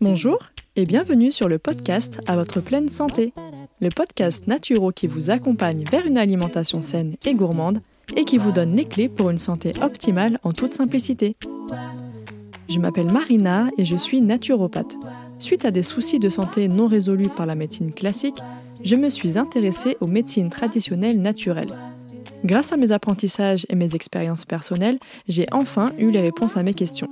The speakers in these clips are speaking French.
Bonjour et bienvenue sur le podcast À votre pleine santé, le podcast naturo qui vous accompagne vers une alimentation saine et gourmande et qui vous donne les clés pour une santé optimale en toute simplicité. Je m'appelle Marina et je suis naturopathe. Suite à des soucis de santé non résolus par la médecine classique, je me suis intéressée aux médecines traditionnelles naturelles. Grâce à mes apprentissages et mes expériences personnelles, j'ai enfin eu les réponses à mes questions.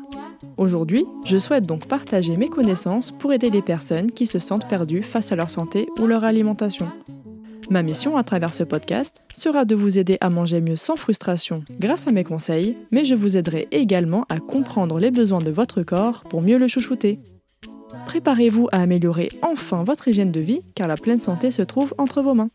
Aujourd'hui, je souhaite donc partager mes connaissances pour aider les personnes qui se sentent perdues face à leur santé ou leur alimentation. Ma mission à travers ce podcast sera de vous aider à manger mieux sans frustration grâce à mes conseils, mais je vous aiderai également à comprendre les besoins de votre corps pour mieux le chouchouter. Préparez-vous à améliorer enfin votre hygiène de vie car la pleine santé se trouve entre vos mains.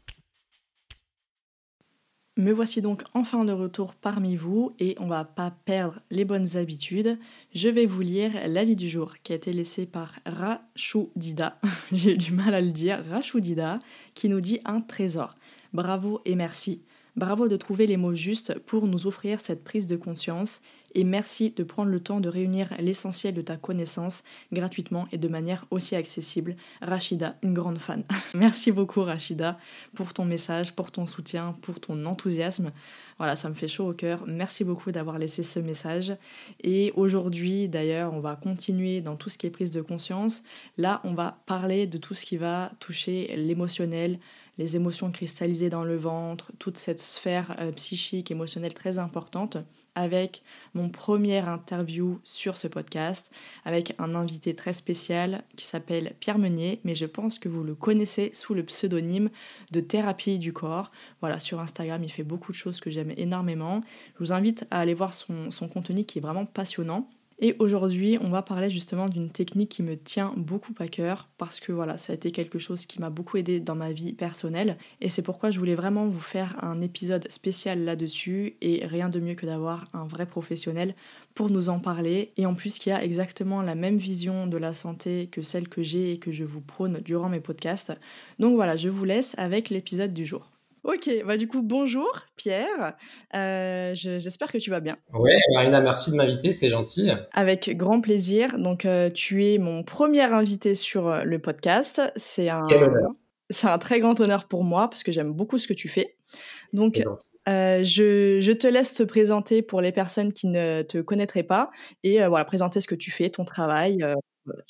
Me voici donc enfin de retour parmi vous et on va pas perdre les bonnes habitudes. Je vais vous lire l'avis du jour qui a été laissé par Rachoudida. J'ai eu du mal à le dire, Rachoudida, qui nous dit un trésor. Bravo et merci. Bravo de trouver les mots justes pour nous offrir cette prise de conscience et merci de prendre le temps de réunir l'essentiel de ta connaissance gratuitement et de manière aussi accessible. Rachida, une grande fan. merci beaucoup Rachida pour ton message, pour ton soutien, pour ton enthousiasme. Voilà, ça me fait chaud au cœur. Merci beaucoup d'avoir laissé ce message. Et aujourd'hui, d'ailleurs, on va continuer dans tout ce qui est prise de conscience. Là, on va parler de tout ce qui va toucher l'émotionnel, les émotions cristallisées dans le ventre, toute cette sphère euh, psychique, émotionnelle très importante, avec mon premier interview sur ce podcast, avec un invité très spécial qui s'appelle Pierre Meunier, mais je pense que vous le connaissez sous le pseudonyme de Thérapie du corps. Voilà, sur Instagram, il fait beaucoup de choses que j'aime énormément. Je vous invite à aller voir son, son contenu qui est vraiment passionnant. Et aujourd'hui, on va parler justement d'une technique qui me tient beaucoup à cœur parce que voilà, ça a été quelque chose qui m'a beaucoup aidé dans ma vie personnelle et c'est pourquoi je voulais vraiment vous faire un épisode spécial là-dessus et rien de mieux que d'avoir un vrai professionnel pour nous en parler et en plus qui a exactement la même vision de la santé que celle que j'ai et que je vous prône durant mes podcasts. Donc voilà, je vous laisse avec l'épisode du jour. Ok, bah du coup, bonjour Pierre. Euh, j'espère que tu vas bien. Oui, Marina, merci de m'inviter, c'est gentil. Avec grand plaisir. Donc, euh, tu es mon premier invité sur euh, le podcast. C'est un, c'est un très grand honneur pour moi parce que j'aime beaucoup ce que tu fais. Donc, je, je, te laisse te présenter pour les personnes qui ne te connaîtraient pas et voilà, présenter ce que tu fais, ton travail.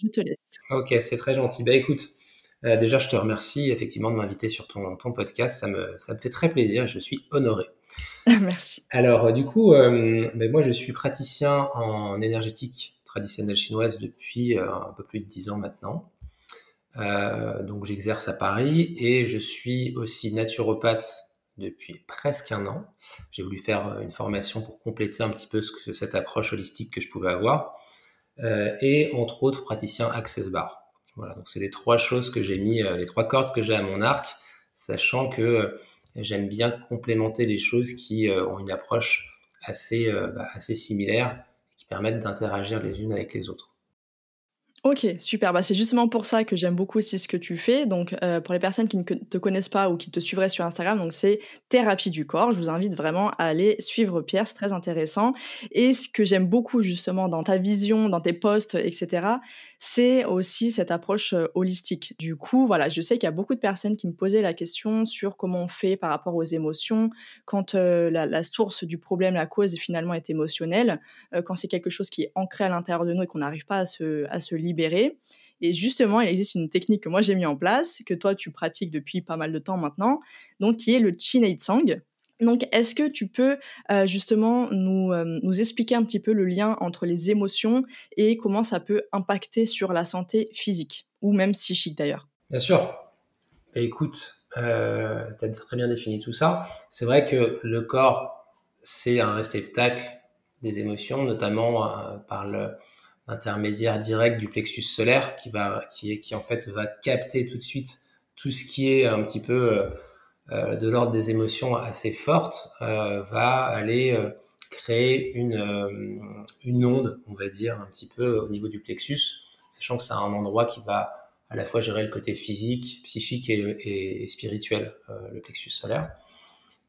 je te laisse. Ok, c'est très gentil. Bah écoute, euh, déjà, je te remercie effectivement de m'inviter sur ton, ton, podcast. Ça me, ça me fait très plaisir et je suis honoré. Merci. Alors, euh, du coup, euh, ben, moi, je suis praticien en énergétique traditionnelle chinoise depuis un peu plus de dix ans maintenant. donc, j'exerce à Paris et je suis aussi naturopathe depuis presque un an. J'ai voulu faire une formation pour compléter un petit peu ce cette approche holistique que je pouvais avoir. et entre autres, praticien Access Bar. Voilà, donc c'est les trois choses que j'ai mis, euh, les trois cordes que j'ai à mon arc, sachant que euh, j'aime bien complémenter les choses qui euh, ont une approche assez, bah, assez similaire, qui permettent d'interagir les unes avec les autres. Ok, super. Bah, c'est justement pour ça que j'aime beaucoup aussi ce que tu fais. Donc, euh, pour les personnes qui ne te connaissent pas ou qui te suivraient sur Instagram, donc c'est Thérapie du corps. Je vous invite vraiment à aller suivre Pierre, c'est très intéressant. Et ce que j'aime beaucoup justement dans ta vision, dans tes posts, etc., c'est aussi cette approche euh, holistique. Du coup, voilà, je sais qu'il y a beaucoup de personnes qui me posaient la question sur comment on fait par rapport aux émotions quand euh, la, source du problème, la cause finalement est émotionnelle, quand c'est quelque chose qui est ancré à l'intérieur de nous et qu'on n'arrive pas à se, à se libérer et justement, il existe une technique que moi j'ai mis en place, que toi tu pratiques depuis pas mal de temps maintenant, donc qui est le Chinate Sang. Donc, est-ce que tu peux euh, justement nous, euh, nous expliquer un petit peu le lien entre les émotions et comment ça peut impacter sur la santé physique ou même psychique d'ailleurs? Bien sûr. Bah, écoute, euh, tu as très bien défini tout ça. C'est vrai que le corps, c'est un réceptacle des émotions, notamment par le, intermédiaire direct du plexus solaire qui va qui, en fait va capter tout de suite tout ce qui est un petit peu euh, euh, de l'ordre des émotions assez fortes euh, va aller créer une une onde on va dire un petit peu au niveau du plexus sachant que c'est un endroit qui va à la fois gérer le côté physique, psychique et, spirituel, le plexus solaire.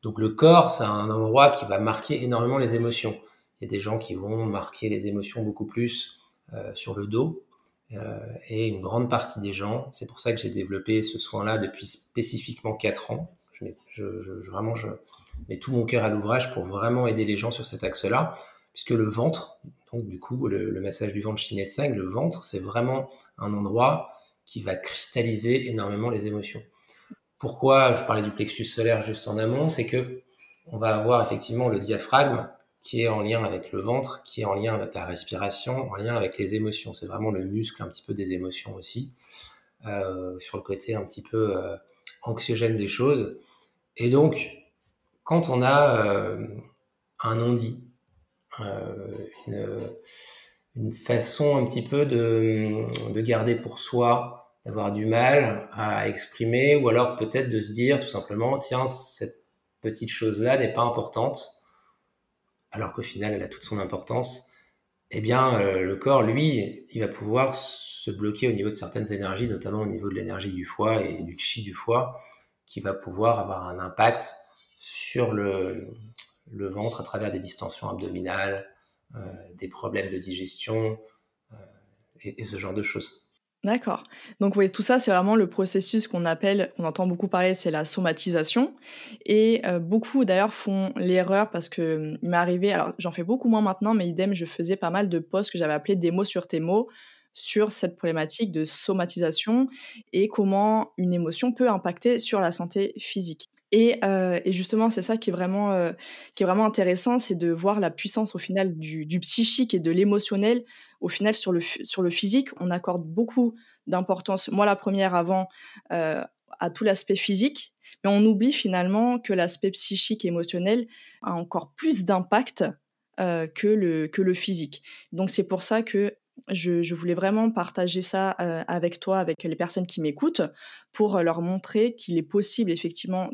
Donc le corps, c'est un endroit qui va marquer énormément les émotions. Il y a des gens qui vont marquer les émotions beaucoup plus sur le dos, et une grande partie des gens, c'est pour ça que j'ai développé ce soin-là depuis spécifiquement 4 ans. Je, vraiment, je mets tout mon cœur à l'ouvrage pour vraiment aider les gens sur cet axe-là, puisque le ventre, donc du coup, le, massage du ventre de 5, le ventre, c'est vraiment un endroit qui va cristalliser énormément les émotions. Pourquoi je parlais du plexus solaire juste en amont, c'est que on va avoir effectivement le diaphragme qui est en lien avec le ventre, qui est en lien avec la respiration, en lien avec les émotions. C'est vraiment le muscle un petit peu des émotions aussi, euh, sur le côté un petit peu euh, anxiogène des choses. Et donc, quand on a euh, un non-dit, une, une, façon un petit peu de garder pour soi, d'avoir du mal à exprimer, ou alors peut-être de se dire tout simplement, tiens, cette petite chose-là n'est pas importante alors qu'au final, elle a toute son importance, eh bien, euh, le corps, lui, il va pouvoir se bloquer au niveau de certaines énergies, notamment au niveau de l'énergie du foie et du chi du foie, qui va pouvoir avoir un impact sur le, ventre à travers des distensions abdominales, euh, des problèmes de digestion euh, et, ce genre de choses. D'accord. Donc oui, tout ça, c'est vraiment le processus qu'on appelle, qu'on entend beaucoup parler, c'est la somatisation. Et euh, beaucoup d'ailleurs font l'erreur parce que hum, il m'est arrivé, alors j'en fais beaucoup moins maintenant, mais idem, je faisais pas mal de posts que j'avais appelés des mots sur tes mots sur cette problématique de somatisation et comment une émotion peut impacter sur la santé physique. Et, euh, justement, c'est ça qui est vraiment, euh, qui est vraiment intéressant, c'est de voir la puissance au final du, psychique et de l'émotionnel. Au final, sur le, sur le physique, on accorde beaucoup d'importance, moi la première avant, euh, à tout l'aspect physique, mais on oublie finalement que l'aspect psychique et émotionnel a encore plus d'impact que, le, que le physique. Donc c'est pour ça que je, voulais vraiment partager ça avec toi, avec les personnes qui m'écoutent, pour leur montrer qu'il est possible effectivement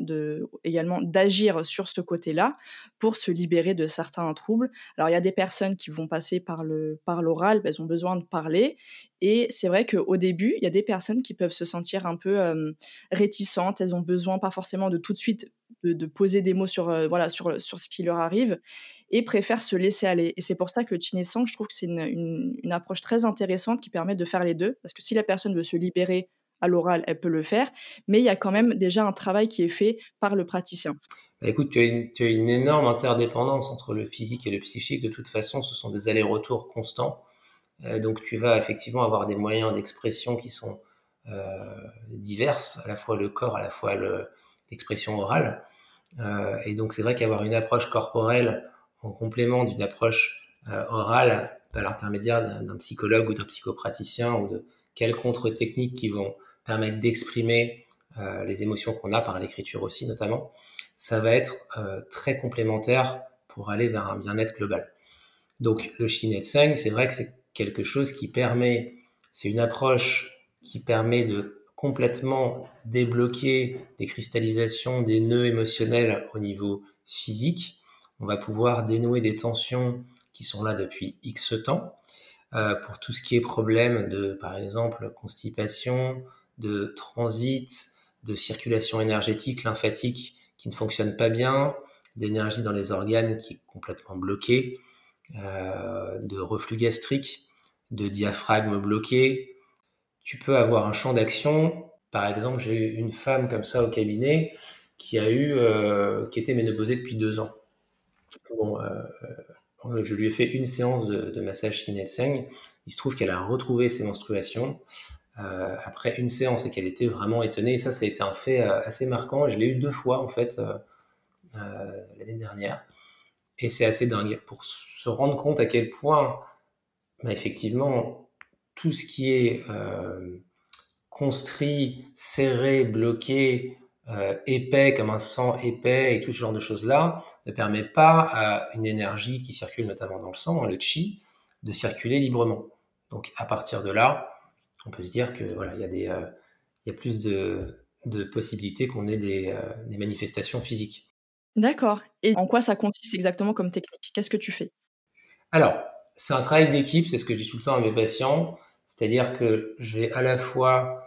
également d'agir sur ce côté-là pour se libérer de certains troubles. Alors il y a des personnes qui vont passer par le par l'oral, elles ont besoin de parler, et c'est vrai qu'au début il y a des personnes qui peuvent se sentir un peu réticentes, elles ont besoin pas forcément de tout de suite de, poser des mots sur voilà sur sur ce qui leur arrive et préfèrent se laisser aller. Et c'est pour ça que le Chinesang, je trouve que c'est une, approche très intéressante qui permet de faire les deux. Parce que si la personne veut se libérer à l'oral, elle peut le faire, mais il y a quand même déjà un travail qui est fait par le praticien. Bah, écoute, tu as, une, énorme interdépendance entre le physique et le psychique. De toute façon, ce sont des allers-retours constants. Euh, donc tu vas effectivement avoir des moyens d'expression qui sont euh, diverses, à la fois le corps, à la fois l'expression orale. Euh, et donc c'est vrai qu'avoir une approche corporelle en complément d'une approche euh, orale par l'intermédiaire d'un psychologue ou d'un psychopraticien ou de quelques autres techniques qui vont permettre d'exprimer euh, les émotions qu'on a par l'écriture aussi notamment, ça va être euh, très complémentaire pour aller vers un bien-être global. Donc le Shinetseng, c'est vrai que c'est quelque chose qui permet, c'est une approche qui permet de complètement débloquer des cristallisations, des nœuds émotionnels au niveau physique, on va pouvoir dénouer des tensions qui sont là depuis X temps. Euh, pour tout ce qui est problème de, par exemple, constipation, de transit, de circulation énergétique, lymphatique qui ne fonctionne pas bien, d'énergie dans les organes qui est complètement bloquée, euh, de reflux gastrique, de diaphragme bloqué. Tu peux avoir un champ d'action. Par exemple, j'ai eu une femme comme ça au cabinet qui a eu, euh, qui était ménopausée depuis deux ans. Bon, euh, euh, je lui ai fait une séance de, massage Shinetseng. Il se trouve qu'elle a retrouvé ses menstruations euh, après une séance et qu'elle était vraiment étonnée. Et ça, ça a été un fait assez marquant. Je l'ai eu deux fois en fait l'année dernière. Et c'est assez dingue pour se rendre compte à quel point, bah, effectivement, tout ce qui est construit, serré, bloqué, euh, épais comme un sang épais et tout ce genre de choses-là ne permet pas à une énergie qui circule notamment dans le sang, le chi, de circuler librement. Donc à partir de là, on peut se dire que voilà, il y a des, euh, il y a plus de, de possibilités qu'on ait des, euh, des manifestations physiques. D'accord. Et en quoi ça consiste exactement comme technique? Qu'est-ce que tu fais? Alors, c'est un travail d'équipe, c'est ce que je dis tout le temps à mes patients. C'est-à-dire que je vais à la fois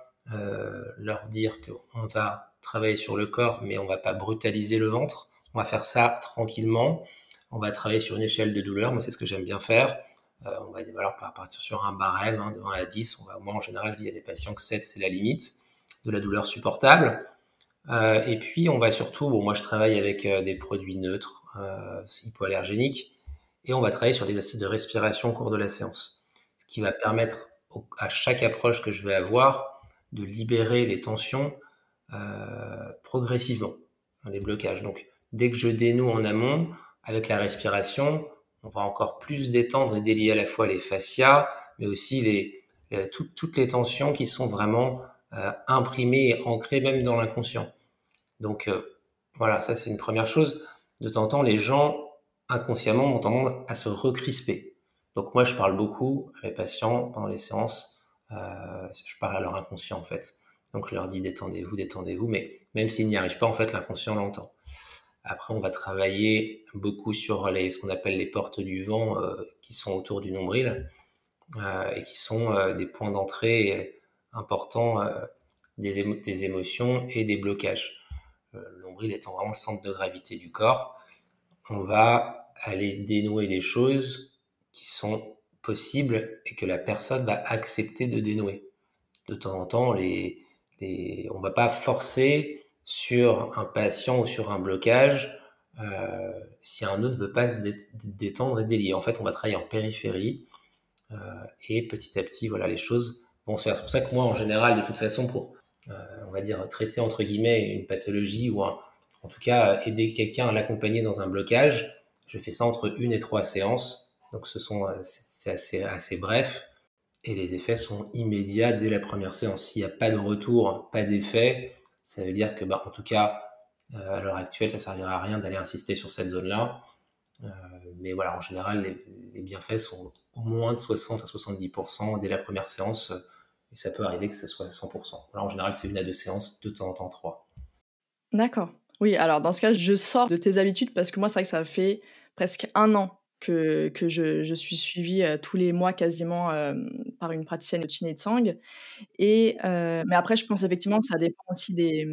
leur dire qu'on va travailler sur le corps, mais on va pas brutaliser le ventre. On va faire ça tranquillement. On va travailler sur une échelle de douleur. Moi, c'est ce que j'aime bien faire. on va voilà, partir sur un barème hein, de 1 à 10. On va, moi, en général, je dis à mes patients que 7, c'est la limite de la douleur supportable. Euh, et puis, on va surtout, moi je travaille avec euh, des produits neutres, euh, hypoallergéniques, et on va travailler sur des exercices de respiration au cours de la séance. Ce qui va permettre à chaque approche que je vais avoir de libérer les tensions progressivement, hein, les blocages. Donc, dès que je dénoue en amont, avec la respiration, on va encore plus détendre et délier à la fois les fascias, mais aussi les, toutes les tensions qui sont vraiment imprimées et ancrées même dans l'inconscient. Donc euh, voilà, ça c'est une première chose. De temps en temps, les gens inconsciemment vont tendance à se recrisper. Donc moi, je parle beaucoup à mes patients pendant les séances. Euh, je parle à leur inconscient en fait. Donc je leur dis détendez-vous, détendez-vous, mais même s'ils n'y arrivent pas, en fait, l'inconscient l'entend. Après, on va travailler beaucoup sur ce qu'on appelle les portes du vent euh, qui sont autour du nombril et qui sont des points d'entrée importants des, des, émotions et des blocages. Euh, l'ombril étant vraiment le centre de gravité du corps, on va aller dénouer des choses qui sont possibles et que la personne va accepter de dénouer. De temps en temps, on ne va pas forcer sur un patient ou sur un blocage euh, si un autre ne veut pas se détendre et délier. En fait, on va travailler en périphérie euh, et petit à petit, voilà, les choses vont se faire. C'est pour ça que moi, en général, de toute façon, pour euh, on va dire, traiter entre guillemets une pathologie ou en tout cas aider quelqu'un à l'accompagner dans un blocage. Je fais ça entre une et trois séances. Donc ce sont, euh, c'est assez, bref et les effets sont immédiats dès la première séance. S'il n'y a pas de retour, pas d'effet, ça veut dire que, bah, en tout cas, euh, à l'heure actuelle, ça servira à rien d'aller insister sur cette zone-là. mais voilà, en général, les, les, bienfaits sont au moins de 60 à 70% dès la première séance et ça peut arriver que ce soit 100%. en général, c'est une à deux séances, de temps en temps trois. D'accord. Oui, alors dans ce cas, je sors de tes habitudes parce que moi, c'est vrai que ça fait presque un an que, je, suis suivie euh, tous les mois quasiment euh, par une praticienne de Chine et de Sang. Et, euh, mais après, je pense effectivement que ça dépend aussi des,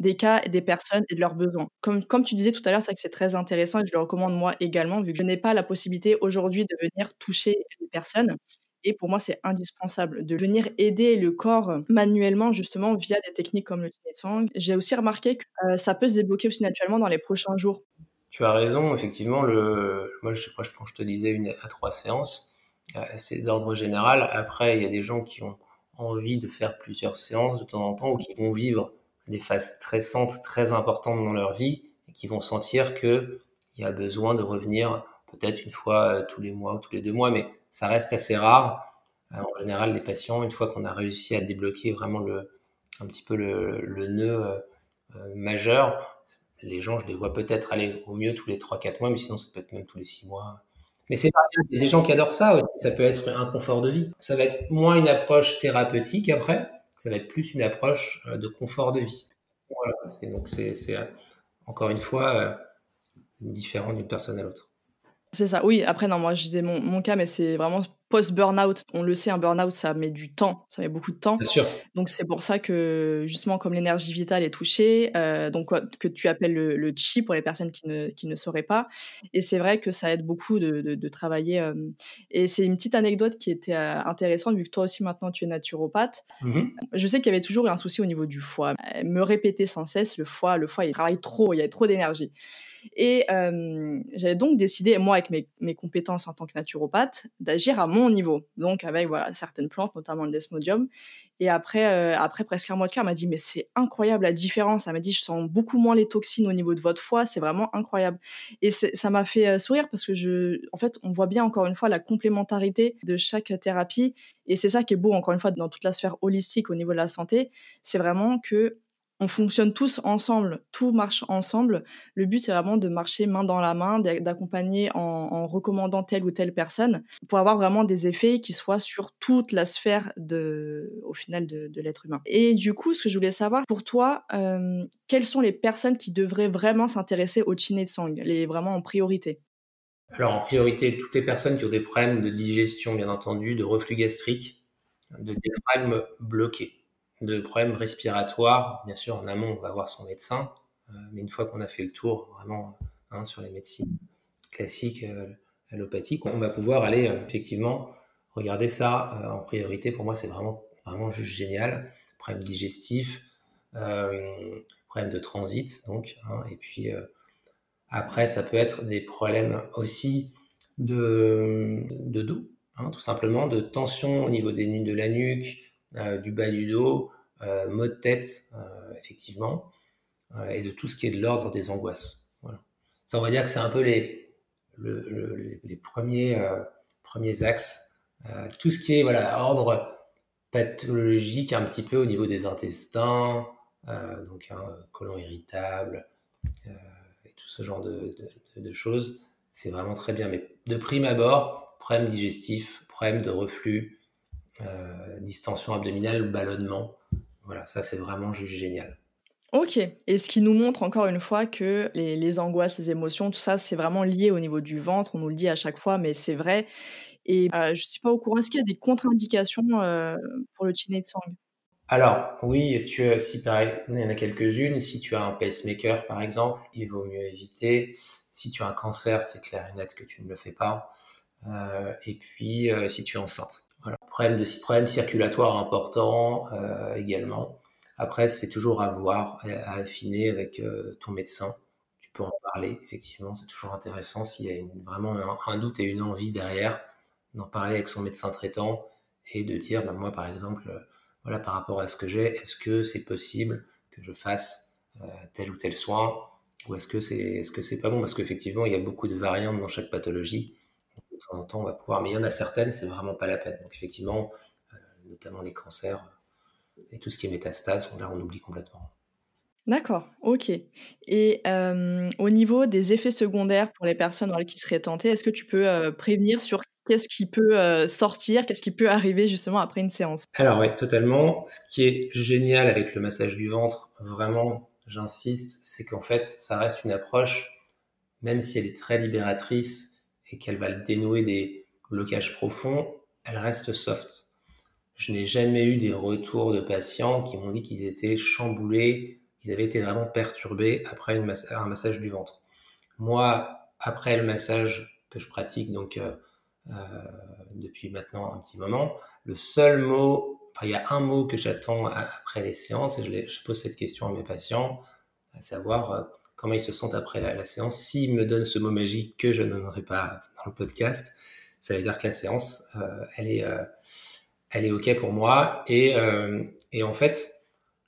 des cas et des personnes et de leurs besoins. Comme, comme tu disais tout à l'heure, c'est que c'est très intéressant et je le recommande moi également, vu que je n'ai pas la possibilité aujourd'hui de venir toucher les personnes. Et pour moi, c'est indispensable de venir aider le corps manuellement, justement, via des techniques comme le Tsang. J'ai aussi remarqué que ça peut se débloquer aussi naturellement dans les prochains jours. Tu as raison, effectivement. Le... Moi, je, quand je te disais une à trois séances, euh, c'est d'ordre général. Après, il y a des gens qui ont envie de faire plusieurs séances de temps en temps ou qui vont vivre des phases stressantes très importantes dans leur vie et qui vont sentir qu'il y a besoin de revenir peut-être une fois euh, tous les mois ou tous les deux mois, mais ça reste assez rare. Euh, en général, les patients, une fois qu'on a réussi à débloquer vraiment le, un petit peu le, nœud majeur, les gens, je les vois peut-être aller au mieux tous les 3-4 mois, mais sinon, ça peut être même tous les 6 mois. Mais c'est pas Il y a des gens qui adorent ça aussi. Ça peut être un confort de vie. Ça va être moins une approche thérapeutique après. Ça va être plus une approche de confort de vie. Voilà. Donc, c'est encore une fois différent d'une personne à l'autre. C'est ça, oui. Après, non, moi, je disais mon cas, mais c'est vraiment post-burnout. On le sait, un burnout, ça met du temps, ça met beaucoup de temps. Bien sûr. Donc, c'est pour ça que, justement, comme l'énergie vitale est touchée, euh, donc, que tu appelles le, chi pour les personnes qui ne, qui ne sauraient pas. Et c'est vrai que ça aide beaucoup de, de, travailler. Euh, et c'est une petite anecdote qui était euh, intéressante, vu que toi aussi, maintenant, tu es naturopathe. Mmh je sais qu'il y avait toujours eu un souci au niveau du foie. Me répéter sans cesse, le foie, le foie, il travaille trop, il y a trop d'énergie. Et j'avais donc décidé, moi, avec mes, compétences en tant que naturopathe, d'agir à mon niveau. Donc, avec voilà, certaines plantes, notamment le desmodium. Et après, après presque un mois de cas, elle m'a dit Mais c'est incroyable la différence. Elle m'a dit Je sens beaucoup moins les toxines au niveau de votre foie. C'est vraiment incroyable. Et ça m'a fait sourire parce que, je, en fait, on voit bien encore une fois la complémentarité de chaque thérapie. Et c'est ça qui est beau, encore une fois, dans toute la sphère holistique au niveau de la santé. C'est vraiment que on fonctionne tous ensemble, tout marche ensemble. Le but, c'est vraiment de marcher main dans la main, d'accompagner en, recommandant telle ou telle personne pour avoir vraiment des effets qui soient sur toute la sphère de, au final de, l'être humain. Et du coup, ce que je voulais savoir, pour toi, euh, quelles sont les personnes qui devraient vraiment s'intéresser au sang, les vraiment en priorité? Alors, en priorité, toutes les personnes qui ont des problèmes de digestion, bien entendu, de reflux gastrique, de diaphragme bloqué de problèmes respiratoires, bien sûr, en amont, on va voir son médecin, mais une fois qu'on a fait le tour, vraiment, hein, sur les médecines classiques, allopathiques, on va pouvoir aller effectivement regarder ça en priorité. Pour moi, c'est vraiment, vraiment juste génial. Problème digestif, problème de transit, donc, hein, et puis après, ça peut être des problèmes aussi de, de dos, hein, tout simplement, de tension au niveau des, de la nuque, euh, du bas du dos, euh, maux de tête, euh, effectivement, euh, et de tout ce qui est de l'ordre des angoisses. Voilà. Ça, on va dire que c'est un peu les, le, les premiers, axes. tout ce qui est voilà, ordre pathologique un petit peu au niveau des intestins, donc un hein, colon irritable, et tout ce genre de, de, choses, c'est vraiment très bien. Mais de prime abord, problème digestif, problème de reflux, euh, distension abdominale, ballonnement. Voilà, ça c'est vraiment juste génial. Ok, et ce qui nous montre encore une fois que les, angoisses, les émotions, tout ça, c'est vraiment lié au niveau du ventre, on nous le dit à chaque fois, mais c'est vrai. Et euh, je ne suis pas au courant, est-ce qu'il y a des contre-indications euh, pour le Tsang? Alors, oui, tu, si pareil, il y en a quelques-unes. Si tu as un pacemaker, par exemple, il vaut mieux éviter. Si tu as un cancer, c'est clair et net que tu ne le fais pas. et puis, si tu es enceinte. Voilà. Problème, de, problème circulatoire important euh, également. Après, c'est toujours à voir, à, affiner avec euh, ton médecin. Tu peux en parler, effectivement, c'est toujours intéressant s'il y a vraiment un, doute et une envie derrière, d'en parler avec son médecin traitant et de dire, bah, moi, par exemple, euh, voilà, par rapport à ce que j'ai, est-ce que c'est possible que je fasse tel ou tel soin ou est-ce que c'est est -ce c'est pas bon? Parce qu'effectivement, il y a beaucoup de variantes dans chaque pathologie de temps en temps, on va pouvoir. Mais il y en a certaines, c'est vraiment pas la peine. Donc, effectivement, euh, notamment les cancers euh, et tout ce qui est métastase, là, on oublie complètement. D'accord, ok. Et euh, au niveau des effets secondaires pour les personnes qui seraient tentées, est-ce que tu peux prévenir sur qu'est-ce qui peut sortir, qu'est-ce qui peut arriver justement après une séance? Alors oui, totalement. Ce qui est génial avec le massage du ventre, vraiment, j'insiste, c'est qu'en fait, ça reste une approche, même si elle est très libératrice, et qu'elle va dénouer des blocages profonds, elle reste soft. Je n'ai jamais eu des retours de patients qui m'ont dit qu'ils étaient chamboulés, qu'ils avaient été vraiment perturbés après un massage du ventre. Moi, après le massage que je pratique donc euh, euh, depuis maintenant un petit moment, le seul mot, enfin, il y a un mot que j'attends après les séances et je, je, pose cette question à mes patients, à savoir euh, comment ils se sentent après la, séance. S'ils me donnent ce mot magique que je ne donnerai pas dans le podcast, ça veut dire que la séance, euh, elle, est, euh, elle est OK pour moi. Et, euh, et, en fait,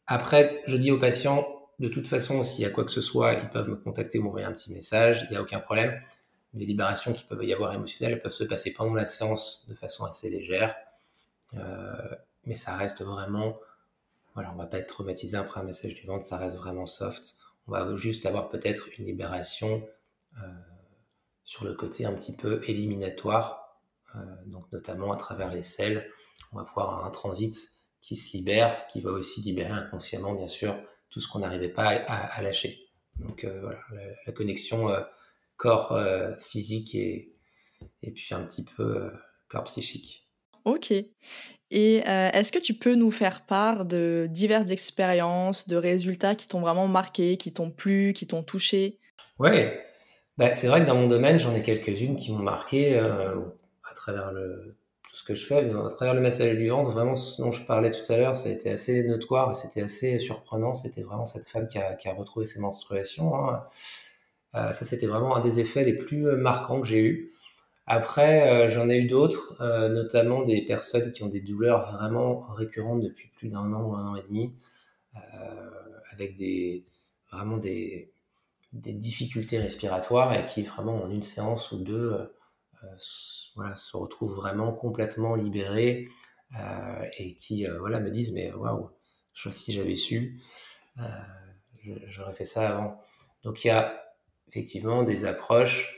après, je dis aux patients, de toute façon, s'il y a quoi que ce soit, ils peuvent me contacter m'envoyer un petit message, il n'y a aucun problème. Les libérations qui peuvent y avoir émotionnelles, elles peuvent se passer pendant la séance de façon assez légère. mais ça reste vraiment, voilà, on va pas être traumatisé après un message du ventre, ça reste vraiment soft on va juste avoir peut-être une libération euh, sur le côté un petit peu éliminatoire, euh, donc notamment à travers les selles. On va avoir un transit qui se libère, qui va aussi libérer inconsciemment, bien sûr, tout ce qu'on n'arrivait pas à, lâcher. Donc euh, voilà, la, connexion corps physique et, et puis un petit peu corps psychique. Ok. Et euh, est-ce que tu peux nous faire part de diverses expériences, de résultats qui t'ont vraiment marqué, qui t'ont plu, qui t'ont touché? Oui, bah, c'est vrai que dans mon domaine, j'en ai quelques-unes qui m'ont marqué euh, à travers le, tout ce que je fais, à travers le massage du ventre. Vraiment, ce dont je parlais tout à l'heure, ça a été assez notoire et c'était assez surprenant. C'était vraiment cette femme qui a, retrouvé ses menstruations. Hein. Euh, ça, c'était vraiment un des effets les plus marquants que j'ai eus. Après, euh, j'en ai eu d'autres, euh, notamment des personnes qui ont des douleurs vraiment récurrentes depuis plus d'un an ou un an et demi, euh, avec des, vraiment des, difficultés respiratoires et qui vraiment en une séance ou deux voilà, se retrouvent vraiment complètement libérées et qui voilà, me disent mais waouh, si j'avais su, j'aurais fait ça avant. Donc il y a effectivement des approches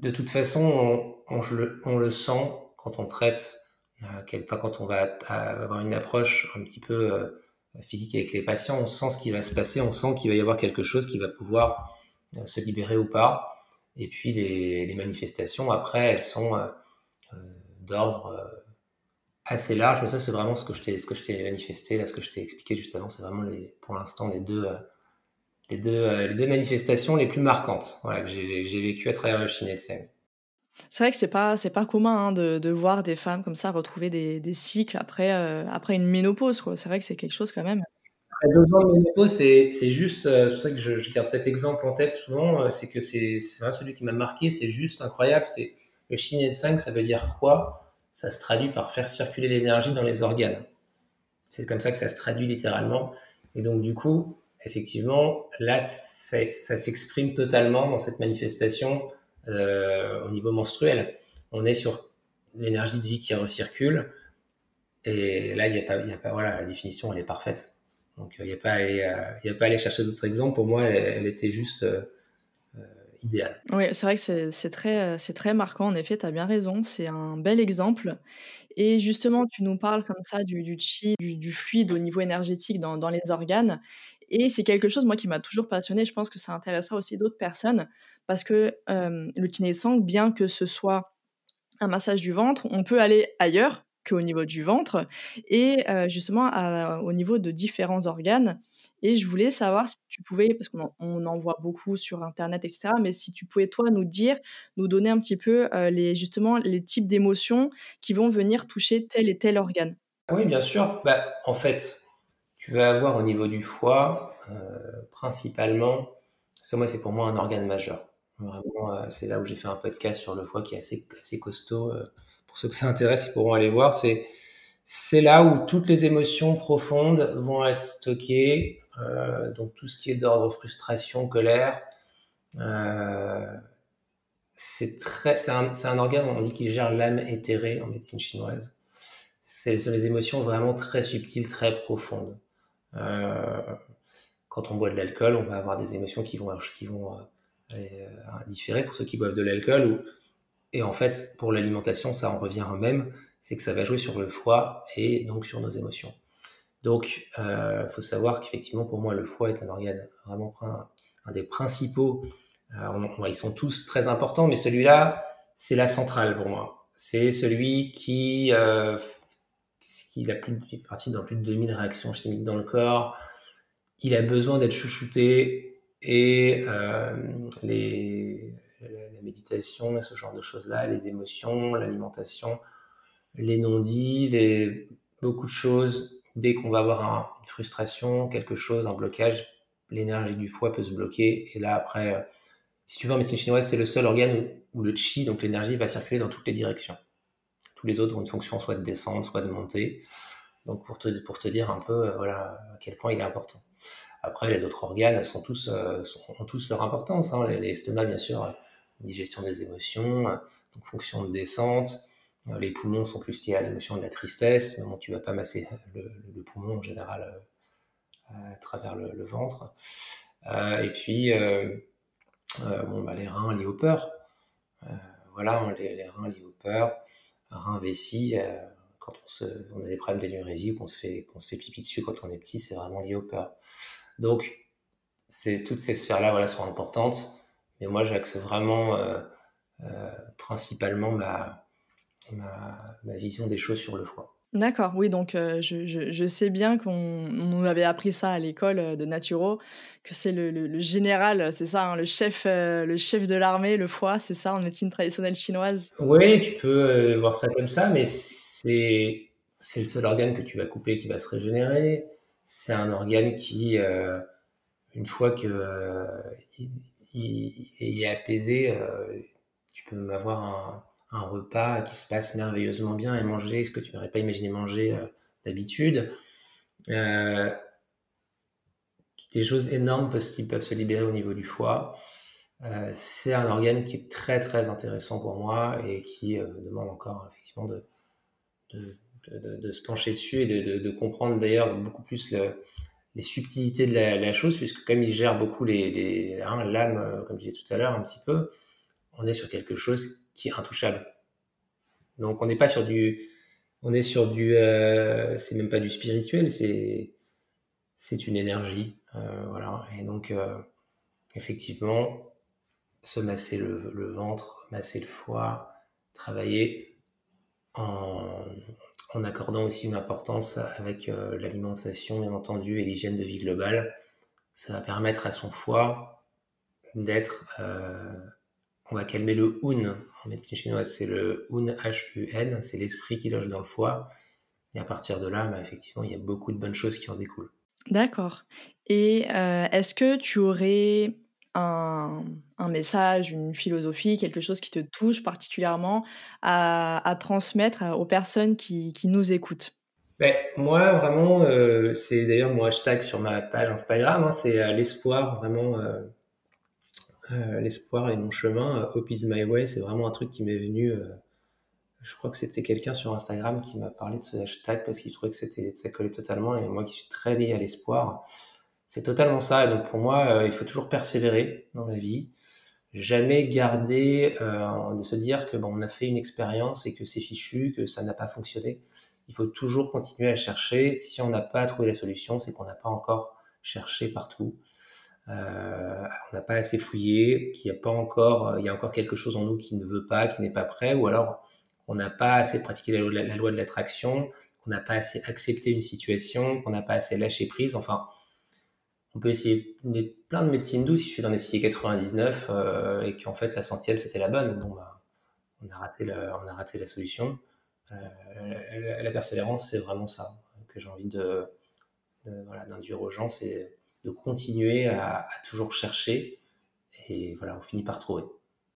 de toute façon, on, le, sent quand on traite, euh, quand on va avoir une approche un petit peu euh, physique avec les patients, on sent ce qui va se passer, on sent qu'il va y avoir quelque chose qui va pouvoir euh, se libérer ou pas. Et puis les, manifestations, après, elles sont d'ordre assez large, mais ça c'est vraiment ce que je t'ai manifesté, là ce que je t'ai expliqué juste avant, c'est vraiment les, pour l'instant les deux les deux les deux manifestations les plus marquantes voilà, que j'ai vécu à travers le Shinetseng. C'est vrai que c'est pas c'est pas commun hein, de, de, voir des femmes comme ça retrouver des, des cycles après après une ménopause quoi. C'est vrai que c'est quelque chose quand même. Après deux ans de ménopause, c'est juste, c'est pour ça que je, je, garde cet exemple en tête souvent, c'est que c'est vraiment celui qui m'a marqué, c'est juste incroyable, c'est le Shinetseng, ça veut dire quoi? Ça se traduit par faire circuler l'énergie dans les organes. C'est comme ça que ça se traduit littéralement. Et donc, du coup, effectivement, là, ça, s'exprime totalement dans cette manifestation euh, au niveau menstruel. On est sur l'énergie de vie qui recircule. Et là, il a, pas, a pas, voilà, la définition, elle est parfaite. Donc, il n'y a, pas à aller, a pas aller chercher d'autres exemples. Pour moi, elle, était juste euh, idéal. Oui, c'est vrai que c'est très, très marquant. En effet, tu as bien raison. C'est un bel exemple. Et justement, tu nous parles comme ça du, chi, du, fluide au niveau énergétique dans les organes. Et c'est quelque chose, moi, qui m'a toujours passionné. Je pense que ça intéressera aussi d'autres personnes parce que euh, le sang, bien que ce soit un massage du ventre, on peut aller ailleurs qu'au niveau du ventre et euh, justement au niveau de différents organes. Et je voulais savoir si tu pouvais, parce qu'on en, voit beaucoup sur Internet, etc., mais si tu pouvais, toi, nous dire, nous donner un petit peu euh, les, justement les types d'émotions qui vont venir toucher tel et tel organe. Oui, bien sûr. Bah, en fait, tu vas avoir au niveau du foie, euh, principalement, ça, moi, c'est pour moi un organe majeur. Vraiment, euh, c'est là où j'ai fait un podcast sur le foie qui est assez, costaud. pour ceux que ça intéresse, ils pourront aller voir. C'est là où toutes les émotions profondes vont être stockées. Euh, donc tout ce qui est d'ordre frustration, colère, euh, c'est très, c'est un, organe, on dit qu'il gère l'âme éthérée en médecine chinoise. C'est sont les émotions vraiment très subtiles, très profondes. Euh, quand on boit de l'alcool, on va avoir des émotions qui vont, qui vont différer pour ceux qui boivent de l'alcool. Et en fait, pour l'alimentation, ça en revient au même c'est que ça va jouer sur le foie et donc sur nos émotions. Donc, il euh, faut savoir qu'effectivement, pour moi, le foie est un organe vraiment un, des principaux. Euh, ils sont tous très importants, mais celui-là, c'est la centrale pour moi. C'est celui qui, euh, qui a plus de, dans plus de 2000 réactions chimiques dans le corps. Il a besoin d'être chouchouté et euh, les, la méditation, ce genre de choses-là, les émotions, l'alimentation, les non-dits, beaucoup de choses. Dès qu'on va avoir une frustration, quelque chose, un blocage, l'énergie du foie peut se bloquer. Et là, après, euh, si tu veux, en médecine chinoise, c'est le seul organe où, le chi, donc l'énergie, va circuler dans toutes les directions. Tous les autres ont une fonction soit de descendre, soit de monter. Donc, pour te, pour te dire un peu euh, voilà, à quel point il est important. Après, les autres organes sont tous, euh, ont tous leur importance. Hein. L'estomac, bien sûr, digestion des émotions, donc fonction de descente, euh, les poumons sont plus liés à l'émotion de la tristesse, bon, tu vas pas masser le, poumon en général euh, à travers le, ventre. Euh, et puis, bon, bah, les reins liés aux peurs. voilà, les, reins liés aux peurs, reins vessie. quand on, se, on, a des problèmes d'énurésie ou qu'on se, fait, qu'on se fait pipi dessus quand on est petit, c'est vraiment lié aux peurs. Donc, toutes ces sphères-là voilà, sont importantes, mais moi j'axe vraiment principalement ma, ma, vision des choses sur le foie. D'accord, oui, donc je, je, sais bien qu'on nous avait appris ça à l'école de Naturo, que c'est le, le, général, c'est ça, hein, le, chef, le chef de l'armée, le foie, c'est ça en médecine traditionnelle chinoise? Oui, tu peux voir ça comme ça, mais c'est le seul organe que tu vas couper qui va se régénérer. C'est un organe qui, une fois qu'il il, est apaisé, tu peux avoir un un repas qui se passe merveilleusement bien et manger ce que tu n'aurais pas imaginé manger euh, d'habitude. Euh, des choses énormes peuvent, se libérer au niveau du foie. Euh, c'est un organe qui est très très intéressant pour moi et qui demande encore effectivement de, de, se pencher dessus et de, comprendre d'ailleurs beaucoup plus le, les subtilités de la, chose, puisque comme il gère beaucoup les, les hein, l'âme, comme je disais tout à l'heure un petit peu, on est sur quelque chose intouchable. Donc on n'est pas sur du, on est sur du, euh, c'est même pas du spirituel, c'est c'est une énergie, euh, voilà. Et donc euh, effectivement, se masser le, ventre, masser le foie, travailler en, en accordant aussi une importance avec l'alimentation, bien entendu, et l'hygiène de vie globale. Ça va permettre à son foie d'être, on va calmer le hun en médecine chinoise, c'est le hun, H-U-N, c'est l'esprit qui loge dans le foie. Et à partir de là, bah, effectivement, il y a beaucoup de bonnes choses qui en découlent. D'accord. Et euh, est-ce que tu aurais un, message, une philosophie, quelque chose qui te touche particulièrement à, transmettre aux personnes qui, nous écoutent? Ben, Moi, vraiment, euh, c'est d'ailleurs mon hashtag sur ma page Instagram, hein, c'est euh, l'espoir, vraiment, l'espoir et mon chemin. Hope is my way, c'est vraiment un truc qui m'est venu je crois que c'était quelqu'un sur Instagram qui m'a parlé de ce hashtag parce qu'il trouvait que ça collait totalement et moi qui suis très lié à l'espoir, c'est totalement ça. Et donc pour moi, euh, il faut toujours persévérer dans la vie, jamais garder euh, de se dire que bon, on a fait une expérience et que c'est fichu, que ça n'a pas fonctionné. Il faut toujours continuer à chercher. Si on n'a pas trouvé la solution, c'est qu'on n'a pas encore cherché partout. Euh, on n'a pas assez fouillé, qu'il y a pas encore, il y a encore quelque chose en nous qui ne veut pas, qui n'est pas prêt, ou alors qu'on n'a pas assez pratiqué la, loi de l'attraction, qu'on n'a pas assez accepté une situation, qu'on n'a pas assez lâché prise. Enfin, on peut essayer plein de médecines douces. Il suffit d'en essayer 99 euh, et qu'en fait la centième c'était la bonne. Bon, bah, on, a raté on a raté la solution. Euh, la, persévérance, c'est vraiment ça que j'ai envie de, d'induire aux gens, c'est de continuer à, à, toujours chercher et voilà, on finit par trouver.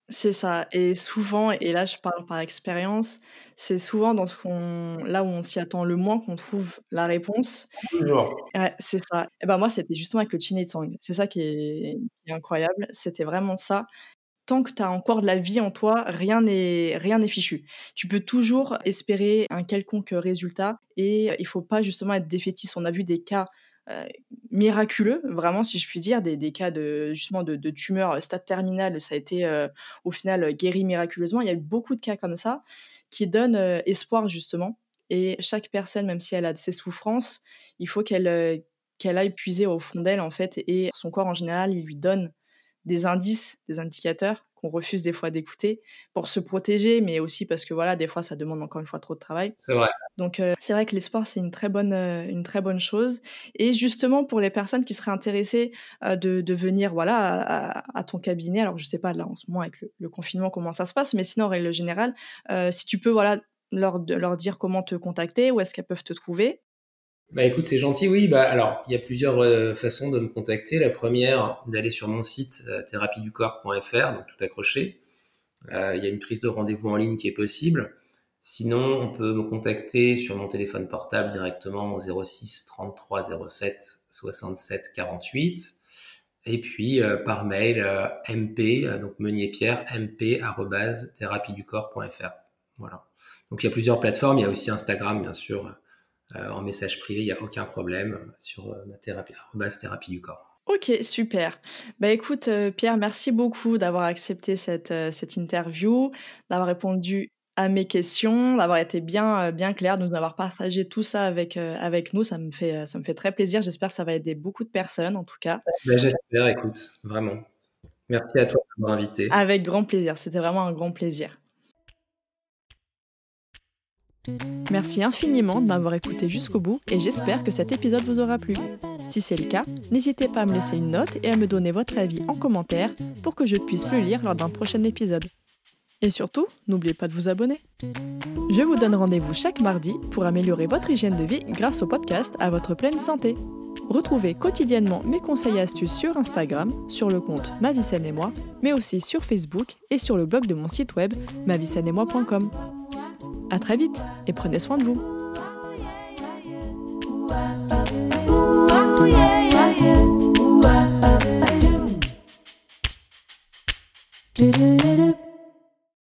C'est ça et souvent et là je parle par expérience, c'est souvent dans ce qu'on là où on s'y attend le moins qu'on trouve la réponse. Toujours. Ouais, c'est ça. Et ben moi, c'était justement avec le Chin Tsang. C'est ça qui est qui est incroyable, c'était vraiment ça. Tant que tu as encore de la vie en toi, rien n'est rien n'est fichu. Tu peux toujours espérer un quelconque résultat et il faut pas justement être défaitiste. On a vu des cas miraculeux, vraiment, si je puis dire, des, cas de justement de, de tumeurs stade terminal, ça a été euh, au final guéri miraculeusement. Il y a eu beaucoup de cas comme ça qui donnent euh, espoir justement. Et chaque personne, même si elle a ses souffrances, il faut qu'elle qu'elle aille puiser au fond d'elle en fait, et son corps en général, il lui donne des indices, des indicateurs qu'on refuse des fois d'écouter pour se protéger, mais aussi parce que voilà, des fois, ça demande encore une fois trop de travail. C'est vrai. Donc, euh, c'est vrai que l'espoir, c'est une très bonne, euh, une très bonne chose. Et justement, pour les personnes qui seraient intéressées euh, de, de, venir, voilà, à, ton cabinet. Alors, je sais pas là en ce moment avec le, confinement comment ça se passe, mais sinon, en règle générale, si tu peux, voilà, leur, leur dire comment te contacter, où est-ce qu'elles peuvent te trouver? Bah écoute, c'est gentil, oui. Bah alors, il y a plusieurs euh, façons de me contacter. La première, d'aller sur mon site euh, donc tout accroché. Euh, il y a une prise de rendez-vous en ligne qui est possible. Sinon, on peut me contacter sur mon téléphone portable directement au 06 33 07 67 48. Et puis par mail mp, donc Meunier Pierre, mp thérapieducorps.fr. Voilà. Donc il y a plusieurs plateformes. Il y a aussi Instagram, bien sûr euh, en message privé, il n'y a aucun problème sur euh, ma thérapie, base thérapie du corps. Ok, super. Bah écoute, euh, Pierre, merci beaucoup d'avoir accepté cette, cette interview, d'avoir répondu à mes questions, d'avoir été bien, bien clair, de nous avoir partagé tout ça avec, avec nous. Ça me, fait, ça me fait très plaisir. J'espère que ça va aider beaucoup de personnes, en tout cas. Bah, j'espère, écoute, vraiment. Merci à toi de m'avoir invité. Avec grand plaisir. C'était vraiment un grand plaisir. Merci infiniment de m'avoir écouté jusqu'au bout et j'espère que cet épisode vous aura plu. Si c'est le cas, n'hésitez pas à me laisser une note et à me donner votre avis en commentaire pour que je puisse le lire lors d'un prochain épisode. Et surtout, n'oubliez pas de vous abonner. Je vous donne rendez-vous chaque mardi pour améliorer votre hygiène de vie grâce au podcast à votre pleine santé. Retrouvez quotidiennement mes conseils et astuces sur Instagram, sur le compte Ma et moi, mais aussi sur Facebook et sur le blog de mon site web moi.com. À très vite et prenez soin de vous.